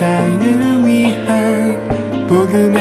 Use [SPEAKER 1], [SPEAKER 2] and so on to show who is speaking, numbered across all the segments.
[SPEAKER 1] 세상을 위한 복음의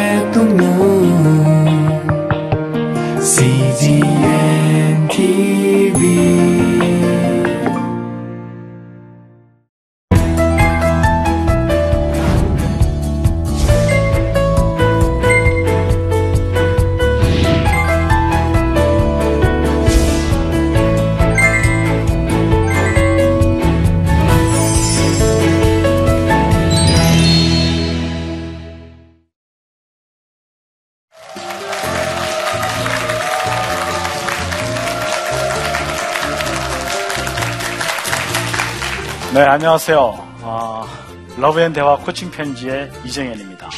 [SPEAKER 2] 안녕하세요. 어, 러브 앤 대화 코칭 편지의 이정현입니다.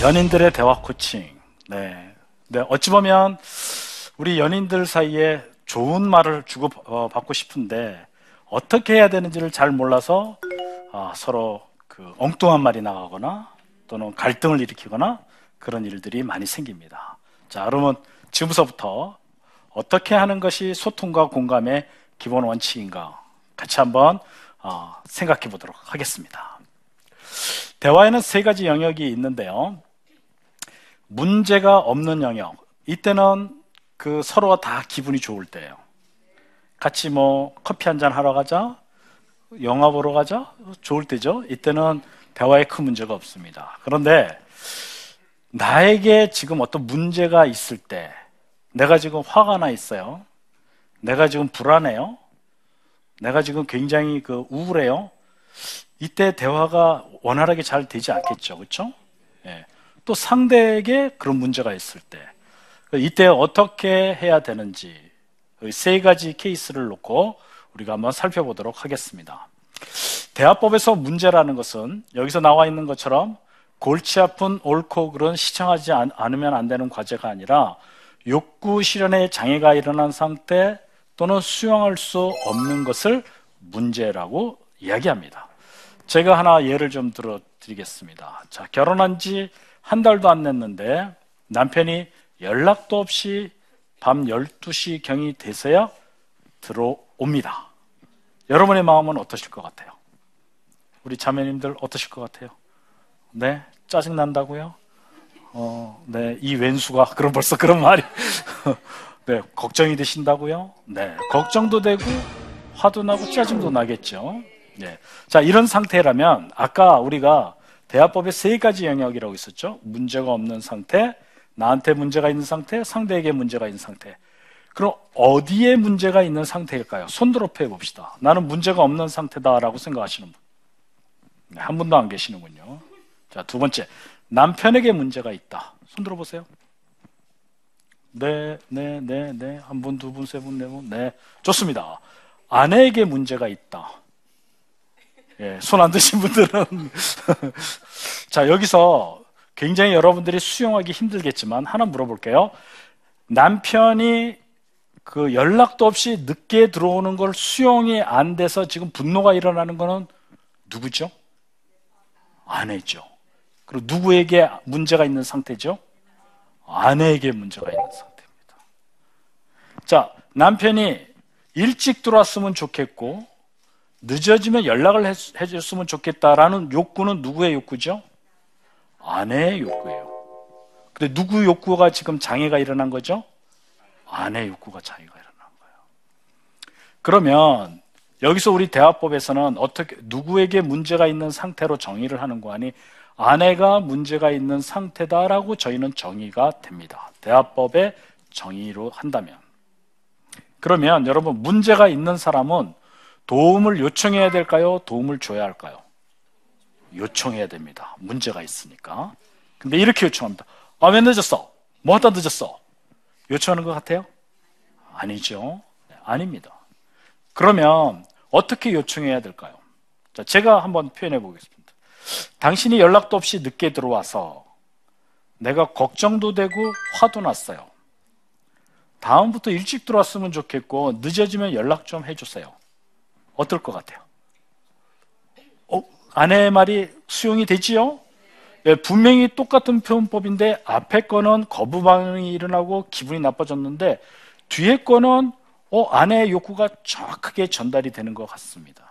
[SPEAKER 2] 연인들의 대화 코칭. 네. 네, 어찌 보면 우리 연인들 사이에 좋은 말을 주고 어, 받고 싶은데 어떻게 해야 되는지를 잘 몰라서 아, 서로 그 엉뚱한 말이 나가거나 또는 갈등을 일으키거나 그런 일들이 많이 생깁니다. 자, 여러분 지금서부터 어떻게 하는 것이 소통과 공감의 기본 원칙인가 같이 한번 어, 생각해 보도록 하겠습니다. 대화에는 세 가지 영역이 있는데요. 문제가 없는 영역. 이때는 그 서로가 다 기분이 좋을 때예요. 같이 뭐 커피 한 잔 하러 가자, 영화 보러 가자, 좋을 때죠. 이때는 대화에 큰 문제가 없습니다. 그런데 나에게 지금 어떤 문제가 있을 때, 내가 지금 화가 나 있어요. 내가 지금 불안해요. 내가 지금 굉장히 그 우울해요. 이때 대화가 원활하게 잘 되지 않겠죠. 그렇죠? 예. 또 상대에게 그런 문제가 있을 때 이때 어떻게 해야 되는지 이세 가지 케이스를 놓고 우리가 한번 살펴보도록 하겠습니다. 대화법에서 문제라는 것은 여기서 나와 있는 것처럼 골치 아픈 옳고 그른 시청하지 않- 않으면 안 되는 과제가 아니라 욕구 실현에 장애가 일어난 상태 또는 수용할 수 없는 것을 문제라고 이야기합니다. 제가 하나 예를 좀 들어 드리겠습니다. 자, 결혼한 지 한 달도 안 됐는데 남편이 연락도 없이 밤 12시 경이 돼서야 들어옵니다. 여러분의 마음은 어떠실 것 같아요? 우리 자매님들 어떠실 것 같아요? 네? 짜증난다고요? 어, 네. 이 왼수가, 그럼 벌써 그런 말이. 네. 걱정이 되신다고요? 네. 걱정도 되고, 화도 나고, 짜증도 나겠죠? 네. 자, 이런 상태라면, 아까 우리가 대화법의 세 가지 영역이라고 있었죠? 문제가 없는 상태, 나한테 문제가 있는 상태, 상대에게 문제가 있는 상태. 그럼 어디에 문제가 있는 상태일까요? 손들어 펴 봅시다. 나는 문제가 없는 상태다라고 생각하시는 분. 네, 한 분도 안 계시는군요. 자, 두 번째. 남편에게 문제가 있다. 손들어 보세요. 네, 네, 네, 네. 한 분, 두 분, 세 분, 네 분. 네. 좋습니다. 아내에게 문제가 있다. 예, 손 안 드신 분들은. 자, 여기서 굉장히 여러분들이 수용하기 힘들겠지만 하나 물어볼게요. 남편이 그 연락도 없이 늦게 들어오는 걸 수용이 안 돼서 지금 분노가 일어나는 거는 누구죠? 아내죠. 그리고 누구에게 문제가 있는 상태죠? 아내에게 문제가 있는 상태입니다. 자, 남편이 일찍 들어왔으면 좋겠고, 늦어지면 연락을 해- 해줬으면 좋겠다라는 욕구는 누구의 욕구죠? 아내의 욕구예요. 근데 누구 욕구가 지금 장애가 일어난 거죠? 아내 욕구가 장애가 일어난 거예요. 그러면 여기서 우리 대화법에서는 어떻게 누구에게 문제가 있는 상태로 정의를 하는 거 아니 아내가 문제가 있는 상태다라고 저희는 정의가 됩니다. 대화법의 정의로 한다면. 그러면 여러분 문제가 있는 사람은 도움을 요청해야 될까요? 도움을 줘야 할까요? 요청해야 됩니다. 문제가 있으니까. 근데 이렇게 요청합니다. 아, 왜 늦었어? 뭐 하다 늦었어? 요청하는 것 같아요? 아니죠. 네, 아닙니다. 그러면 어떻게 요청해야 될까요? 자, 제가 한번 표현해 보겠습니다. 당신이 연락도 없이 늦게 들어와서 내가 걱정도 되고 화도 났어요. 다음부터 일찍 들어왔으면 좋겠고 늦어지면 연락 좀 해주세요. 어떨 것 같아요? 아내의 말이 수용이 되지요? 예, 분명히 똑같은 표현법인데 앞에 거는 거부 반응이 일어나고 기분이 나빠졌는데 뒤에 거는 어, 아내의 욕구가 정확하게 전달이 되는 것 같습니다.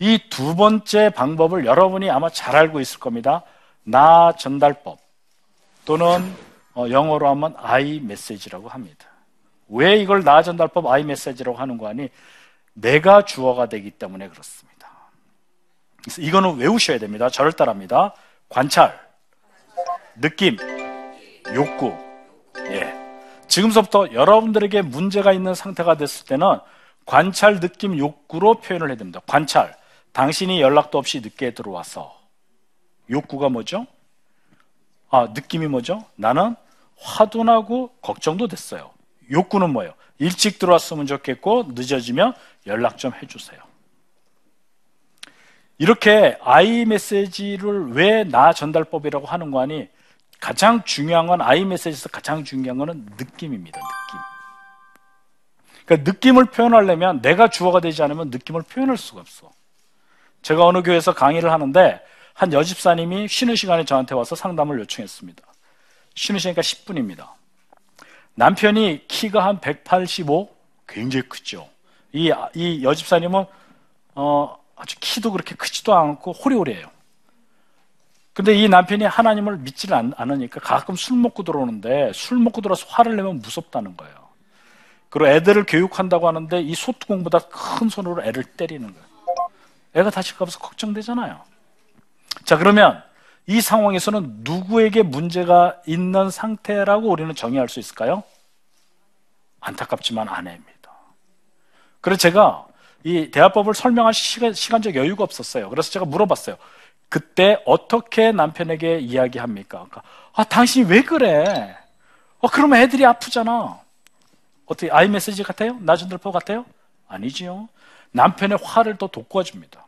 [SPEAKER 2] 이 두 번째 방법을 여러분이 아마 잘 알고 있을 겁니다. 나 전달법 또는 어, 영어로 하면 I 메시지라고 합니다. 왜 이걸 나 전달법 I 메시지라고 하는 거 아니? 내가 주어가 되기 때문에 그렇습니다. 이거는 외우셔야 됩니다. 저를 따라합니다. 관찰, 느낌, 욕구. 예. 지금서부터 여러분들에게 문제가 있는 상태가 됐을 때는 관찰, 느낌, 욕구로 표현을 해야 됩니다. 관찰. 당신이 연락도 없이 늦게 들어와서. 욕구가 뭐죠? 아, 느낌이 뭐죠? 나는 화도 나고 걱정도 됐어요. 욕구는 뭐예요? 일찍 들어왔으면 좋겠고 늦어지면 연락 좀 해주세요. 이렇게 아이 메시지를 왜 나 전달법이라고 하는 거 아니? 가장 중요한 건 아이 메시지에서 가장 중요한 거는 느낌입니다. 느낌. 그러니까 느낌을 표현하려면 내가 주어가 되지 않으면 느낌을 표현할 수가 없어. 제가 어느 교회에서 강의를 하는데 한 여집사님이 쉬는 시간에 저한테 와서 상담을 요청했습니다. 쉬는 시간이니까 10분입니다. 남편이 키가 한 185? 굉장히 크죠. 이, 이 여집사님은, 어, 아주 키도 그렇게 크지도 않고 호리호리해요. 근데 이 남편이 하나님을 믿지를 않, 않으니까 가끔 술 먹고 들어오는데 술 먹고 들어서 화를 내면 무섭다는 거예요. 그리고 애들을 교육한다고 하는데 이 소뚜껑보다 큰 손으로 애를 때리는 거예요. 애가 다칠까 봐서 걱정되잖아요. 자, 그러면 이 상황에서는 누구에게 문제가 있는 상태라고 우리는 정의할 수 있을까요? 안타깝지만 아내입니다. 그래서 제가 이 대화법을 설명할 시간, 시간 적 여유가 없었어요. 그래서 제가 물어봤어요. 그때 어떻게 남편에게 이야기합니까? 그러니까, 아, 당신이 왜 그래? 어, 그러면 애들이 아프잖아. 어떻게, 아이 메시지 같아요? 나준들포 같아요? 아니지요. 남편의 화를 더 돋궈줍니다.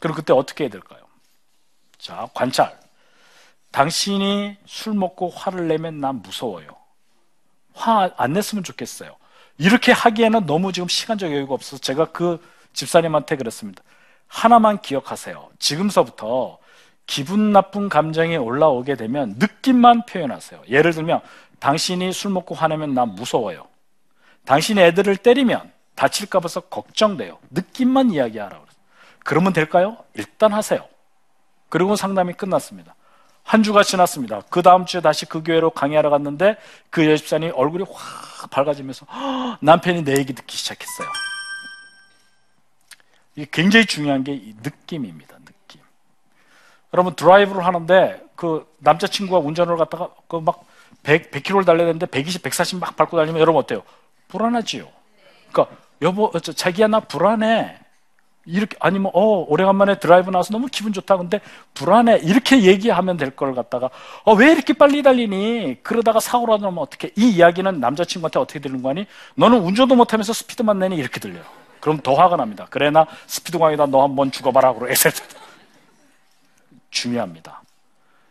[SPEAKER 2] 그럼 그때 어떻게 해야 될까요? 자, 관찰. 당신이 술 먹고 화를 내면 난 무서워요. 화 안 냈으면 좋겠어요. 이렇게 하기에는 너무 지금 시간적 여유가 없어서 제가 그 집사님한테 그랬습니다. 하나만 기억하세요. 지금서부터 기분 나쁜 감정이 올라오게 되면 느낌만 표현하세요. 예를 들면 당신이 술 먹고 화내면 난 무서워요. 당신이 애들을 때리면 다칠까 봐서 걱정돼요. 느낌만 이야기하라고. 그러면 될까요? 일단 하세요. 그리고 상담이 끝났습니다. 한 주가 지났습니다. 그 다음 주에 다시 그 교회로 강의하러 갔는데 그 여집사님 얼굴이 확 밝아지면서 "헉, 남편이 내 얘기 듣기 시작했어요. 이게 굉장히 중요한 게 이 느낌입니다. 느낌. 여러분 드라이브를 하는데 그 남자친구가 운전을 갖다가 그 막 100, 100km를 달려야 되는데 120, 140 막 밟고 다니면 여러분 어때요? 불안하지요. 그러니까 여보 저, 자기야 나 불안해. 이렇게 아니면 어 오래간만에 드라이브 나와서 너무 기분 좋다. 근데 불안해. 이렇게 얘기하면 될 걸 갖다가 어 왜 이렇게 빨리 달리니? 그러다가 사고라도 나면 어떻게 이 이야기는 남자친구한테 어떻게 들리는 거 아니? 너는 운전도 못하면서 스피드만 내니? 이렇게 들려요. 그럼 더 화가 납니다. 그래 나 스피드 광이다. 너 한번 죽어봐라. 그러고 애들 중요합니다.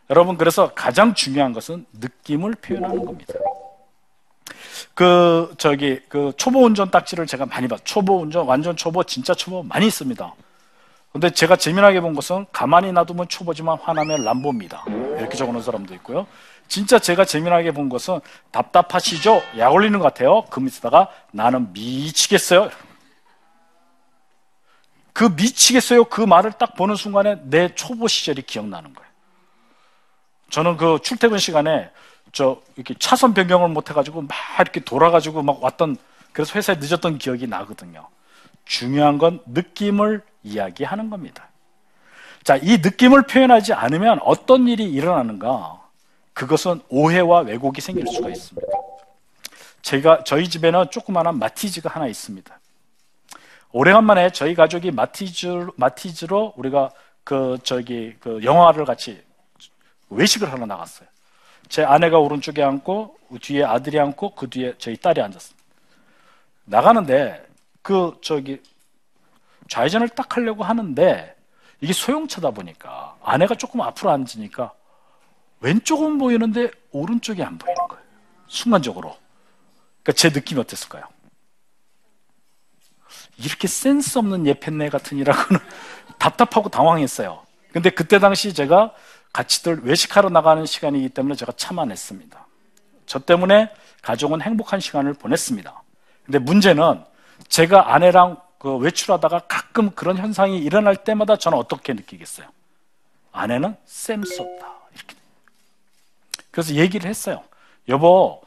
[SPEAKER 2] 여러분 그래서 가장 중요한 것은 느낌을 표현하는 겁니다 그 저기 그 초보 운전 딱지를 제가 많이 봤. 초보 운전, 완전 초보, 진짜 초보 많이 있습니다. 근데 제가 재미나게 본 것은 가만히 놔두면 초보지만 화나면 람보입니다. 이렇게 적어놓은 사람도 있고요. 진짜 제가 재미나게 본 것은 답답하시죠? 약 올리는 것 같아요. 그 밑에다가 나는 미치겠어요. 그 미치겠어요. 그 말을 딱 보는 순간에 내 초보 시절이 기억나는 거예요. 저는 그 출퇴근 시간에 저 이렇게 차선 변경을 못 해가지고 막 이렇게 돌아가지고 막 왔던 그래서 회사에 늦었던 기억이 나거든요. 중요한 건 느낌을 이야기하는 겁니다. 자, 이 느낌을 표현하지 않으면 어떤 일이 일어나는가? 그것은 오해와 왜곡이 생길 수가 있습니다. 제가 저희 집에는 조그마한 마티즈가 하나 있습니다. 오래간만에 저희 가족이 마티즈 마티즈로 우리가 그 저기 그 영화를 같이 외식을 하러 나갔어요. 제 아내가 오른쪽에 앉고 뒤에 아들이 앉고 그 뒤에 저희 딸이 앉았습니다. 나가는데 그 저기 좌회전을 딱 하려고 하는데 이게 소형차다 보니까 아내가 조금 앞으로 앉으니까 왼쪽은 보이는데 오른쪽이 안 보이는 거예요. 순간적으로. 그러니까 제 느낌이 어땠을까요? 이렇게 센스 없는 예편네 같으니라고는 답답하고 당황했어요. 근데 그때 당시 제가 같이들 외식하러 나가는 시간이기 때문에 제가 참아냈습니다. 저 때문에 가족은 행복한 시간을 보냈습니다. 근데 문제는 제가 아내랑 그 외출하다가 가끔 그런 현상이 일어날 때마다 저는 어떻게 느끼겠어요? 아내는 쌤수 없다. 이렇게. 그래서 얘기를 했어요. 여보,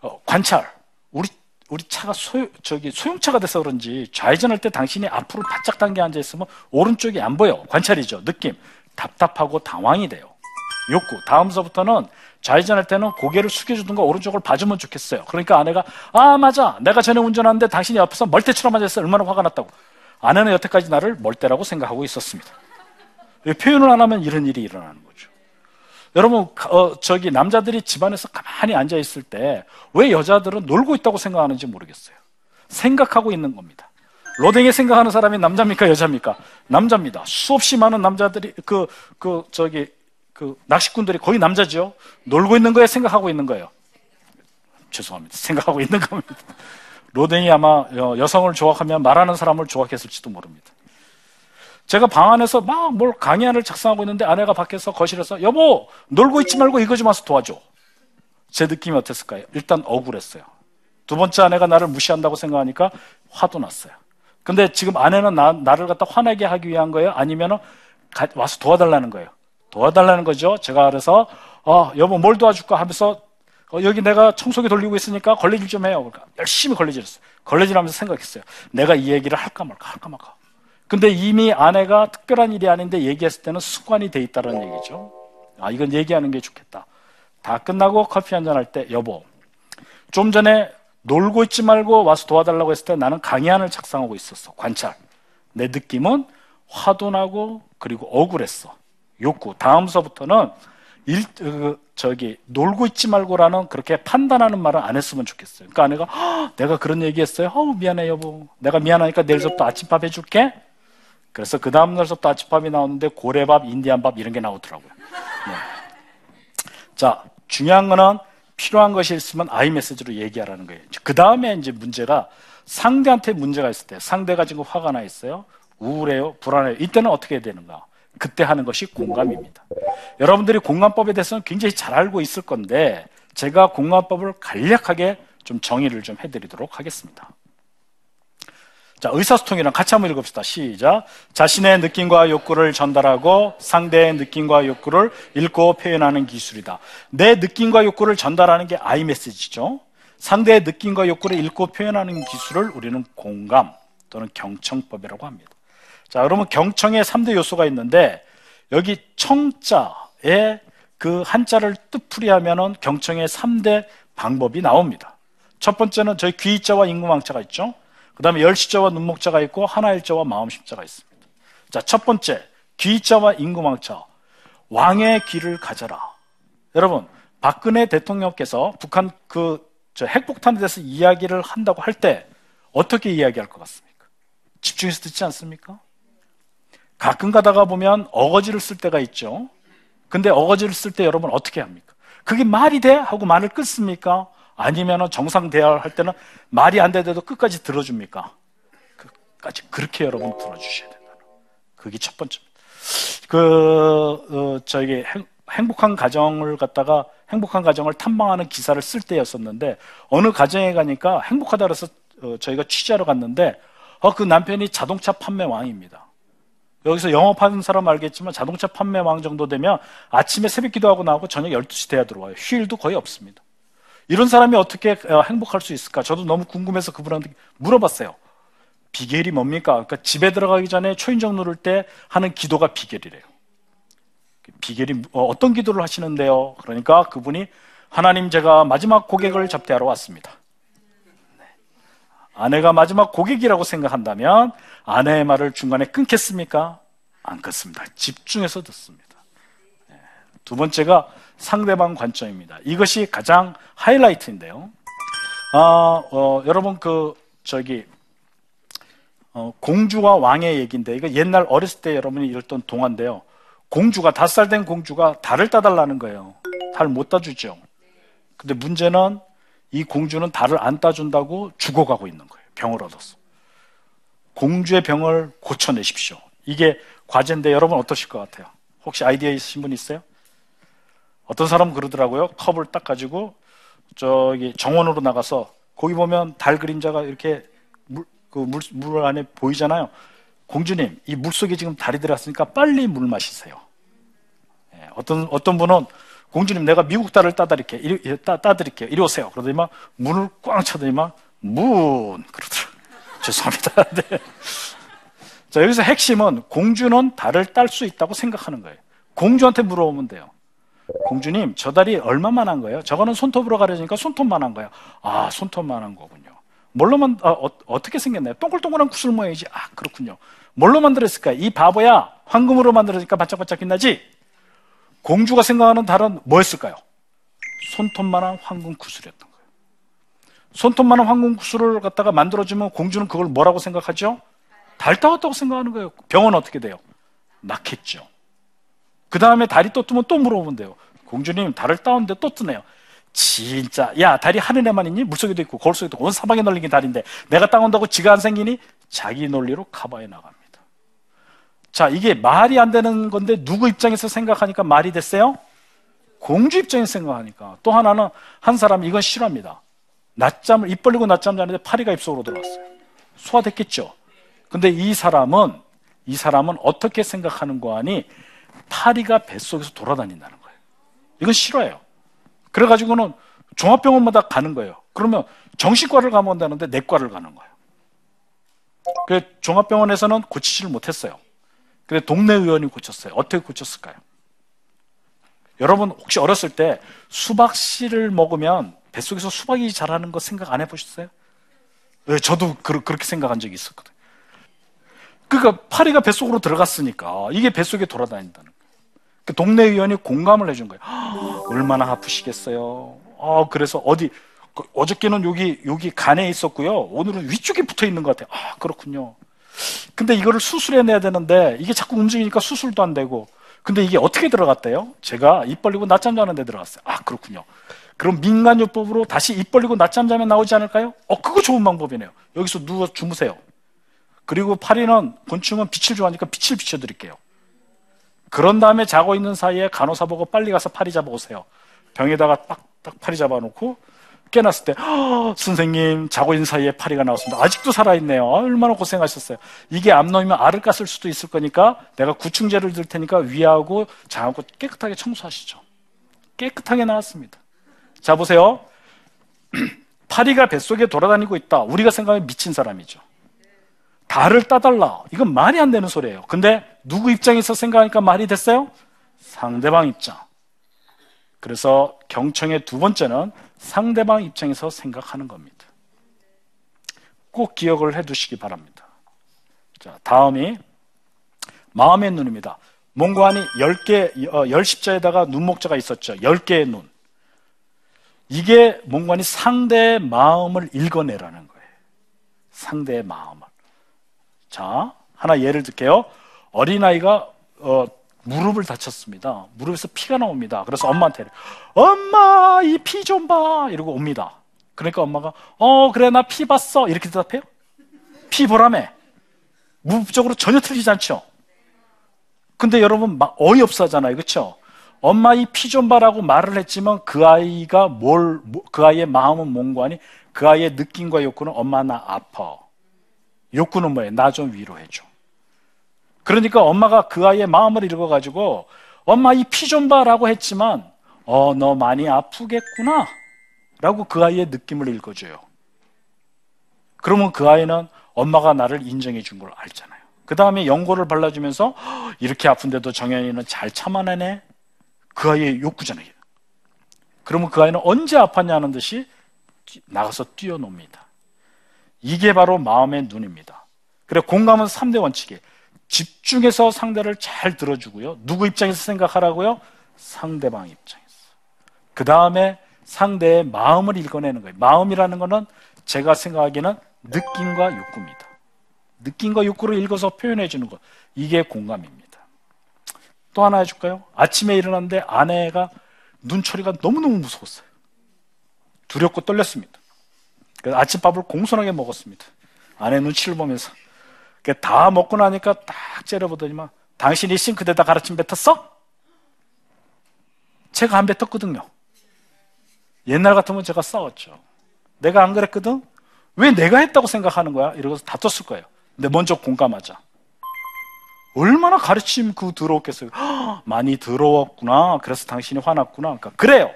[SPEAKER 2] 어, 관찰. 우리 우리 차가 소 저기 소형차가 돼서 그런지 좌회전할 때 당신이 앞으로 바짝 당겨 앉아 있으면 오른쪽이 안 보여. 관찰이죠. 느낌. 답답하고 당황이 돼요. 욕구. 다음서부터는 좌회전할 때는 고개를 숙여주든가 오른쪽을 봐주면 좋겠어요. 그러니까 아내가 아 맞아. 내가 전에 운전하는데 당신이 옆에서 멀대처럼 앉아있어 얼마나 화가 났다고. 아내는 여태까지 나를 멀대라고 생각하고 있었습니다. 표현을 안 하면 이런 일이 일어나는 거죠. 여러분, 어, 저기 남자들이 집안에서 가만히 앉아 있을 때 왜 여자들은 놀고 있다고 생각하는지 모르겠어요. 생각하고 있는 겁니다. 로댕에 생각하는 사람이 남자입니까 여자입니까? 남자입니다. 수없이 많은 남자들이 그 그 저기 그 낚시꾼들이 거의 남자죠. 놀고 있는 거에 생각하고 있는 거예요. 죄송합니다. 생각하고 있는 겁니다. 로댕이 아마 여- 여성을 조악하면 말하는 사람을 조악했을지도 모릅니다. 제가 방 안에서 막 뭘 강의안을 작성하고 있는데 아내가 밖에서 거실에서 여보 놀고 있지 말고 이거 좀 와서 도와줘. 제 느낌이 어땠을까요? 일단 억울했어요. 두 번째 아내가 나를 무시한다고 생각하니까 화도 났어요. 근데 지금 아내는 나, 나를 갖다 화내게 하기 위한 거예요? 아니면 와서 도와달라는 거예요? 도와달라는 거죠. 제가 그래서 어, 여보 뭘 도와줄까 하면서 어, 여기 내가 청소기 돌리고 있으니까 걸레질 좀 해요. 그러니까 열심히 걸레질 했어요. 걸레질 하면서 생각했어요. 내가 이 얘기를 할까 말까 할까 말까. 근데 이미 아내가 특별한 일이 아닌데 얘기했을 때는 습관이 돼 있다는 얘기죠. 아, 이건 얘기하는 게 좋겠다. 다 끝나고 커피 한 잔 할 때, 여보, 좀 전에 놀고 있지 말고 와서 도와달라고 했을 때 나는 강의안을 작성하고 있었어. 관찰. 내 느낌은 화도 나고 그리고 억울했어. 욕구. 다음서부터는 일, 그, 저기, 놀고 있지 말고라는 그렇게 판단하는 말은 안 했으면 좋겠어요. 그러니까 아내가, "헉, 내가 그런 얘기 했어요? 어우, 미안해, 여보. 내가 미안하니까 내일부터 아침밥 해줄게. 그래서 그 다음 날부터 아침밥이 나오는데 고래밥, 인디안밥 이런 게 나오더라고요. 네. 자, 중요한 거는 필요한 것이 있으면 아이 메시지로 얘기하라는 거예요. 그 다음에 이제 문제가 상대한테 문제가 있을 때 상대가 지금 화가 나 있어요. 우울해요. 불안해요. 이때는 어떻게 해야 되는가? 그때 하는 것이 공감입니다. 여러분들이 공감법에 대해서는 굉장히 잘 알고 있을 건데 제가 공감법을 간략하게 좀 정의를 좀 해드리도록 하겠습니다. 자, 의사소통이랑 같이 한번 읽읍시다. 시작. 자신의 느낌과 욕구를 전달하고 상대의 느낌과 욕구를 읽고 표현하는 기술이다. 내 느낌과 욕구를 전달하는 게 아이 메시지죠. 상대의 느낌과 욕구를 읽고 표현하는 기술을 우리는 공감 또는 경청법이라고 합니다. 자, 그러면 경청에 3대 요소가 있는데 여기 청자에 그 한자를 뜻풀이하면은 경청의 3대 방법이 나옵니다. 첫 번째는 저희 귀자와 인구망자가 있죠. 그 다음에 열시자와 눈목자가 있고 하나일자와 마음심자가 있습니다. 자, 첫 번째 귀자와 인구망자 왕의 귀를 가져라. 여러분 박근혜 대통령께서 북한 그저 핵폭탄에 대해서 이야기를 한다고 할 때 어떻게 이야기할 것 같습니까? 집중해서 듣지 않습니까? 가끔 가다가 보면 어거지를 쓸 때가 있죠. 근데 어거지를 쓸 때 여러분 어떻게 합니까? 그게 말이 돼? 하고 말을 끊습니까? 아니면 정상 대화를 할 때는 말이 안 되더라도 끝까지 들어줍니까? 끝까지 그렇게 여러분 들어주셔야 된다는 그게 첫 번째입니다. 그 어, 저에게 행, 행복한 가정을 갖다가 행복한 가정을 탐방하는 기사를 쓸 때였었는데 어느 가정에 가니까 행복하다 그래서 어, 저희가 취재하러 갔는데 어, 그 남편이 자동차 판매 왕입니다. 여기서 영업하는 사람 알겠지만 자동차 판매 왕 정도 되면 아침에 새벽 기도하고 나오고 저녁 12시 돼야 들어와요. 휴일도 거의 없습니다. 이런 사람이 어떻게 어, 행복할 수 있을까? 저도 너무 궁금해서 그분한테 물어봤어요. 비결이 뭡니까? 그러니까 집에 들어가기 전에 초인종 누를 때 하는 기도가 비결이래요. 비결이 어, 어떤 기도를 하시는데요? 그러니까 그분이 하나님 제가 마지막 고객을 접대하러 왔습니다. 네. 아내가 마지막 고객이라고 생각한다면 아내의 말을 중간에 끊겠습니까? 안 끊습니다. 집중해서 듣습니다. 네. 두 번째가 상대방 관점입니다. 이것이 가장 하이라이트인데요. 아, 어, 여러분 그 저기 어, 공주와 왕의 얘기인데 이거 옛날 어렸을 때 여러분이 읽었던 동화인데요. 공주가 다섯 살 된 공주가 달을 따달라는 거예요. 달 못 따주죠. 근데 문제는 이 공주는 달을 안 따준다고 죽어가고 있는 거예요. 병을 얻었어. 공주의 병을 고쳐내십시오. 이게 과제인데 여러분 어떠실 것 같아요? 혹시 아이디어 있으신 분 있어요? 어떤 사람은 그러더라고요. 컵을 딱 가지고 저기 정원으로 나가서 거기 보면 달 그림자가 이렇게 물, 그 물, 물 안에 보이잖아요. 공주님, 이 물 속에 지금 달이 들어갔으니까 빨리 물 마시세요. 예, 어떤, 어떤 분은 공주님 내가 미국 달을 따드릴게요. 따, 따드릴게요. 이리 오세요. 그러더니만 문을 꽝 쳐더니만 문! 그러더라고요. 죄송합니다. 네. 자, 여기서 핵심은 공주는 달을 딸 수 있다고 생각하는 거예요. 공주한테 물어보면 돼요. 공주님, 저 달이 얼마만 한 거예요? 저거는 손톱으로 가려지니까 손톱만 한 거예요. 아, 손톱만 한 거군요. 뭘로만 어, 어, 떻게 생겼나요? 동글동글한 구슬 모양이지. 아, 그렇군요. 뭘로 만들었을까? 이 바보야, 황금으로 만들어지니까 반짝반짝 빛나지. 공주가 생각하는 달은 뭐였을까요? 손톱만한 황금 구슬이었던 거예요. 손톱만한 황금 구슬을 갖다가 만들어주면 공주는 그걸 뭐라고 생각하죠? 달 따왔다고 생각하는 거예요. 병은 어떻게 돼요? 낳겠죠. 그 다음에 달이 또 뜨면 또 물어보면 돼요. 공주님, 달을 따왔는데 또 뜨네요. 진짜, 야, 달이 하늘에만 있니? 물속에도 있고, 거울 속에도 있고, 온 사방에 널린 달인데, 내가 따온다고 지가 안 생기니? 자기 논리로 가봐야 나갑니다. 자, 이게 말이 안 되는 건데, 누구 입장에서 생각하니까 말이 됐어요? 공주 입장에서 생각하니까. 또 하나는, 한 사람이 이건 싫어합니다. 낮잠을, 입 벌리고 낮잠 자는데 파리가 입속으로 들어왔어요. 소화됐겠죠? 근데 이 사람은, 이 사람은 어떻게 생각하는 거 아니, 파리가 뱃속에서 돌아다닌다는 거예요. 이건 싫어요. 그래가지고는 종합병원마다 가는 거예요. 그러면 정신과를 가면 온다는데 내과를 가는 거예요. 그 종합병원에서는 고치지를 못했어요. 근데 동네 의원이 고쳤어요. 어떻게 고쳤을까요? 여러분 혹시 어렸을 때 수박 씨를 먹으면 뱃속에서 수박이 자라는 거 생각 안 해보셨어요? 네, 저도 그, 렇게 생각한 적이 있었거든요. 그러니까 파리가 뱃속으로 들어갔으니까 이게 뱃속에 돌아다닌다는 거예요. 그 동네 의원이 공감을 해준 거예요. 얼마나 아프시겠어요. 아, 그래서 어디 그 어저께는 여기 여기 간에 있었고요. 오늘은 위쪽에 붙어 있는 것 같아요. 아, 그렇군요. 근데 이거를 수술해내야 되는데 이게 자꾸 움직이니까 수술도 안 되고. 근데 이게 어떻게 들어갔대요? 제가 입 벌리고 낮잠 자는데 들어갔어요. 아, 그렇군요. 그럼 민간요법으로 다시 입 벌리고 낮잠 자면 나오지 않을까요? 어, 그거 좋은 방법이네요. 여기서 누워 주무세요. 그리고 파리는 곤충은 빛을 좋아하니까 빛을 비춰드릴게요. 그런 다음에 자고 있는 사이에 간호사 보고 빨리 가서 파리 잡아오세요. 병에다가 딱딱 파리 잡아놓고 깨났을 때 선생님 자고 있는 사이에 파리가 나왔습니다. 아직도 살아있네요. 얼마나 고생하셨어요. 이게 암놈이면 알을 깠을 수도 있을 거니까 내가 구충제를 들 테니까 위하고 장하고 깨끗하게 청소하시죠. 깨끗하게 나왔습니다. 자 보세요. 파리가 뱃속에 돌아다니고 있다. 우리가 생각하면 미친 사람이죠. 달을 따달라. 이건 말이 안 되는 소리예요. 근데 누구 입장에서 생각하니까 말이 됐어요? 상대방 입장. 그래서 경청의 두 번째는 상대방 입장에서 생각하는 겁니다. 꼭 기억을 해 두시기 바랍니다. 자, 다음이 마음의 눈입니다. 몽고안이 10개, 어, 10십자에다가 눈목자가 있었죠. 10개의 눈. 이게 몽고안이 상대의 마음을 읽어내라는 거예요. 상대의 마음을. 자, 하나 예를 들게요. 어린아이가 어, 무릎을 다쳤습니다. 무릎에서 피가 나옵니다. 그래서 엄마한테 엄마 이 피 좀 봐. 이러고 옵니다. 그러니까 엄마가 어 그래 나 피 봤어. 이렇게 대답해요. 피 보라며. 무법적으로 전혀 틀리지 않죠. 근데 여러분 막 어이없어 하잖아요. 그렇죠? 엄마 이 피 좀 봐라고 말을 했지만 그 아이가 뭘 그 아이의 마음은 뭔가 하니 그 아이의 느낌과 욕구는 엄마 나 아파. 욕구는 뭐예요? 나 좀 위로해줘. 그러니까 엄마가 그 아이의 마음을 읽어가지고 엄마 이 피 좀 봐라고 했지만 어, 너 많이 아프겠구나. 라고 그 아이의 느낌을 읽어줘요. 그러면 그 아이는 엄마가 나를 인정해 준 걸 알잖아요. 그 다음에 연고를 발라주면서 이렇게 아픈데도 정현이는 잘 참아내네. 그 아이의 욕구잖아요. 그러면 그 아이는 언제 아팠냐는 듯이 나가서 뛰어놉니다. 이게 바로 마음의 눈입니다. 그래 공감은 3대 원칙이에요. 집중해서 상대를 잘 들어주고요. 누구 입장에서 생각하라고요? 상대방 입장에서. 그 다음에 상대의 마음을 읽어내는 거예요. 마음이라는 것은 제가 생각하기에는 느낌과 욕구입니다. 느낌과 욕구를 읽어서 표현해 주는 것. 이게 공감입니다. 또 하나 해줄까요? 아침에 일어났는데 아내가 눈초리가 너무너무 무서웠어요. 두렵고 떨렸습니다. 아침밥을 공손하게 먹었습니다. 아내 눈치를 보면서. 그다 먹고 나니까 딱 째려보더니만 당신이 싱크대다 가르침 뱉었어? 제가 안 뱉었거든요. 옛날 같으면 제가 싸웠죠. 내가 안 그랬거든? 왜 내가 했다고 생각하는 거야? 이러고서 다퉜을 거예요. 근데 먼저 공감하자. 얼마나 가르침 그 더러웠겠어요. "헉, 많이 더러웠구나. 그래서 당신이 화났구나. 그러니까 그래요.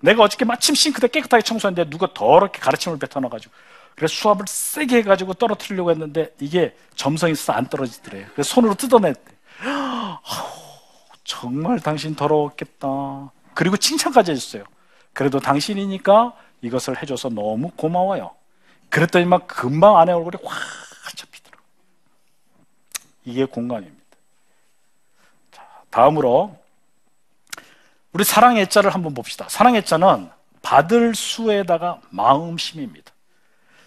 [SPEAKER 2] 내가 어저께 마침 싱크대 깨끗하게 청소했는데 누가 더럽게 가르침을 뱉어놔가지고 그래서 수압을 세게 해가지고 떨어뜨리려고 했는데 이게 점성이 있어서 안 떨어지더래요. 그래서 손으로 뜯어냈대. 정말 당신 더러웠겠다. 그리고 칭찬까지 해줬어요. 그래도 당신이니까 이것을 해줘서 너무 고마워요. 그랬더니만 금방 아내 얼굴이 확 잡히더라고요. 이게 공감입니다. 자, 다음으로 우리 사랑의 자를 한번 봅시다. 사랑의 자는 받을 수에다가 마음심입니다.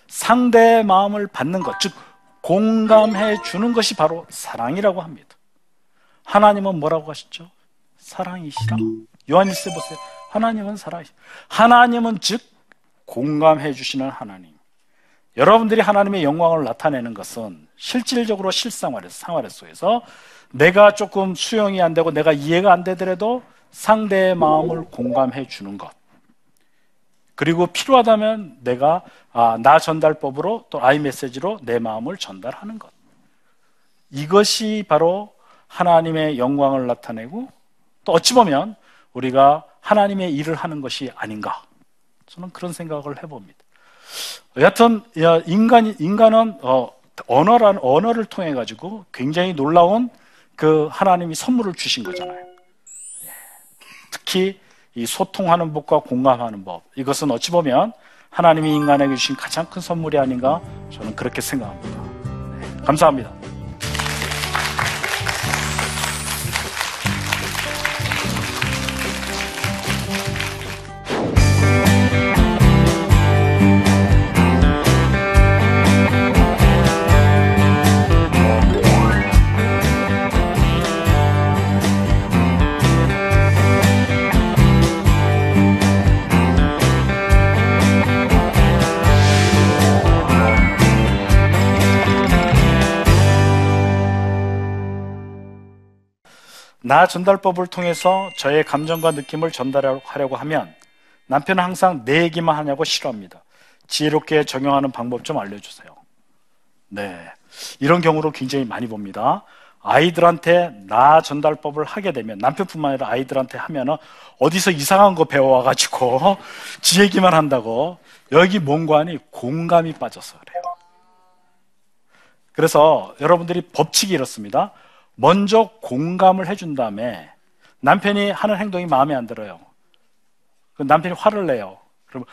[SPEAKER 2] 상대의 마음을 받는 것, 즉 공감해 주는 것이 바로 사랑이라고 합니다. 하나님은 뭐라고 하셨죠? 사랑이시라. 요한일서 보세요. 하나님은 사랑이시. 하나님은 즉 공감해 주시는 하나님. 여러분들이 하나님의 영광을 나타내는 것은 실질적으로 실생활에서 생활 속에서 내가 조금 수용이 안 되고 내가 이해가 안 되더라도 상대의 마음을 공감해 주는 것. 그리고 필요하다면 내가 아, 나 전달법으로 또 아이 메시지로 내 마음을 전달하는 것. 이것이 바로 하나님의 영광을 나타내고 또 어찌 보면 우리가 하나님의 일을 하는 것이 아닌가. 저는 그런 생각을 해봅니다. 여하튼 야, 인간 인간은 어, 언어란 언어를 통해 가지고 굉장히 놀라운 그 하나님이 선물을 주신 거잖아요. 예. 특히 이 소통하는 법과 공감하는 법 이것은 어찌 보면 하나님이 인간에게 주신 가장 큰 선물이 아닌가 저는 그렇게 생각합니다. 네, 감사합니다. 나 전달법을 통해서 저의 감정과 느낌을 전달하려고 하면 남편은 항상 내 얘기만 하냐고 싫어합니다. 지혜롭게 적용하는 방법 좀 알려주세요. 네. 이런 경우로 굉장히 많이 봅니다. 아이들한테 나 전달법을 하게 되면 남편뿐만 아니라 아이들한테 하면은 어디서 이상한 거 배워와가지고 지 얘기만 한다고 여기 뭔관이 공감이 빠져서 그래요. 그래서 여러분들이 법칙이 이렇습니다. 먼저 공감을 해준 다음에 남편이 하는 행동이 마음에 안 들어요. 그 남편이 화를 내요. 그러면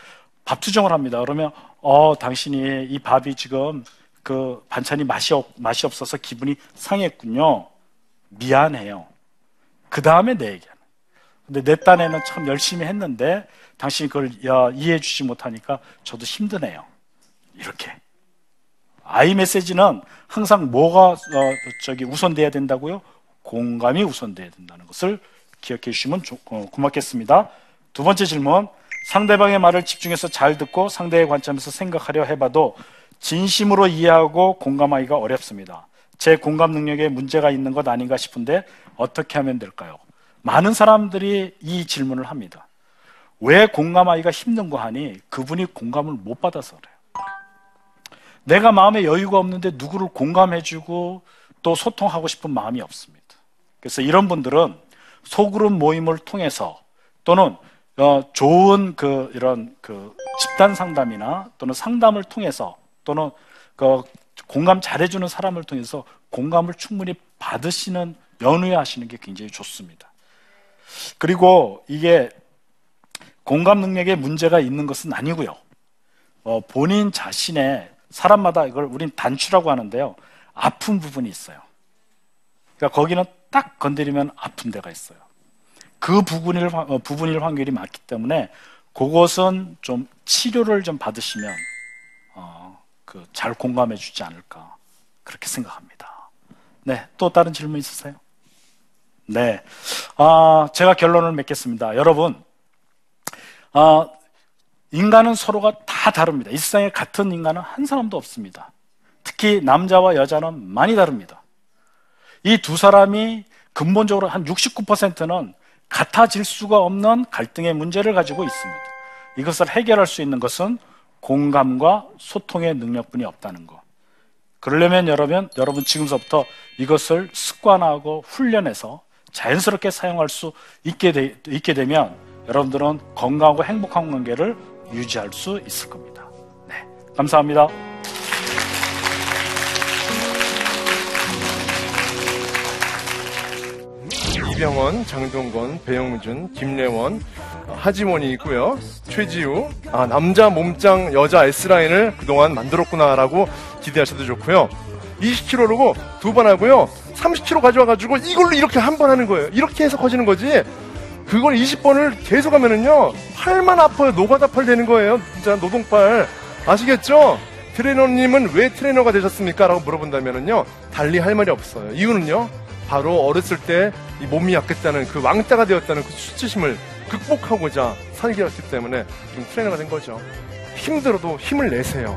[SPEAKER 2] 밥 투정을 합니다. 그러면 어 당신이 이 밥이 지금 그 반찬이 맛이 없, 맛이 없어서 기분이 상했군요. 미안해요. 그 다음에 내 얘기하는. 근데 내 딴에는 참 열심히 했는데 당신이 그걸 야, 이해해 주지 못하니까 저도 힘드네요. 이렇게. 아이 메시지는 항상 뭐가 어, 저기 우선돼야 된다고요? 공감이 우선돼야 된다는 것을 기억해 주시면 조- 어, 고맙겠습니다. 두 번째 질문. 상대방의 말을 집중해서 잘 듣고 상대의 관점에서 생각하려 해봐도 진심으로 이해하고 공감하기가 어렵습니다. 제 공감 능력에 문제가 있는 것 아닌가 싶은데 어떻게 하면 될까요? 많은 사람들이 이 질문을 합니다. 왜 공감하기가 힘든가 하니 그분이 공감을 못 받아서 그래요. 내가 마음에 여유가 없는데 누구를 공감해주고 또 소통하고 싶은 마음이 없습니다. 그래서 이런 분들은 소그룹 모임을 통해서 또는 어, 좋은 그 이런 그 집단 상담이나 또는 상담을 통해서 또는 그 공감 잘해주는 사람을 통해서 공감을 충분히 받으시는 연우하시는 게 굉장히 좋습니다. 그리고 이게 공감 능력에 문제가 있는 것은 아니고요. 어, 본인 자신의 사람마다 이걸 우린 단추라고 하는데요. 아픈 부분이 있어요. 그러니까 거기는 딱 건드리면 아픈 데가 있어요. 그 부분일, 확- 어, 부분일 확률이 많기 때문에 그것은 좀 치료를 좀 받으시면 어, 그 잘 공감해 주지 않을까 그렇게 생각합니다. 네, 또 다른 질문 있으세요? 네, 아, 제가 결론을 맺겠습니다. 여러분, 아, 인간은 서로가 다 다릅니다. 이 세상에 같은 인간은 한 사람도 없습니다. 특히 남자와 여자는 많이 다릅니다. 이 두 사람이 근본적으로 한 69%는 같아질 수가 없는 갈등의 문제를 가지고 있습니다. 이것을 해결할 수 있는 것은 공감과 소통의 능력뿐이 없다는 것. 그러려면 여러분, 여러분 지금서부터 이것을 습관화하고 훈련해서 자연스럽게 사용할 수 있게, 되, 있게 되면 여러분들은 건강하고 행복한 관계를 유지할 수 있을 겁니다. 네, 감사합니다.
[SPEAKER 3] 이병헌, 장동건, 배영준, 김래원, 하지원이 있고요. 최지우, 아, 남자 몸짱 여자 S라인을 그동안 만들었구나라고 기대하셔도 좋고요. 20kg로 두번 하고요. 30kg 가져와가지고 이걸로 이렇게 한 번 하는 거예요. 이렇게 해서 커지는 거지. 그걸 20번을 계속 하면은요. 팔만 아파요. 노가다팔 되는 거예요. 진짜 노동팔. 아시겠죠? 트레이너님은 왜 트레이너가 되셨습니까? 라고 물어본다면은요. 달리 할 말이 없어요. 이유는요. 바로 어렸을 때이 몸이 약했다는 그 왕따가 되었다는 그 수치심을 극복하고자 살게 했기 때문에 좀 트레이너가 된 거죠. 힘들어도 힘을 내세요.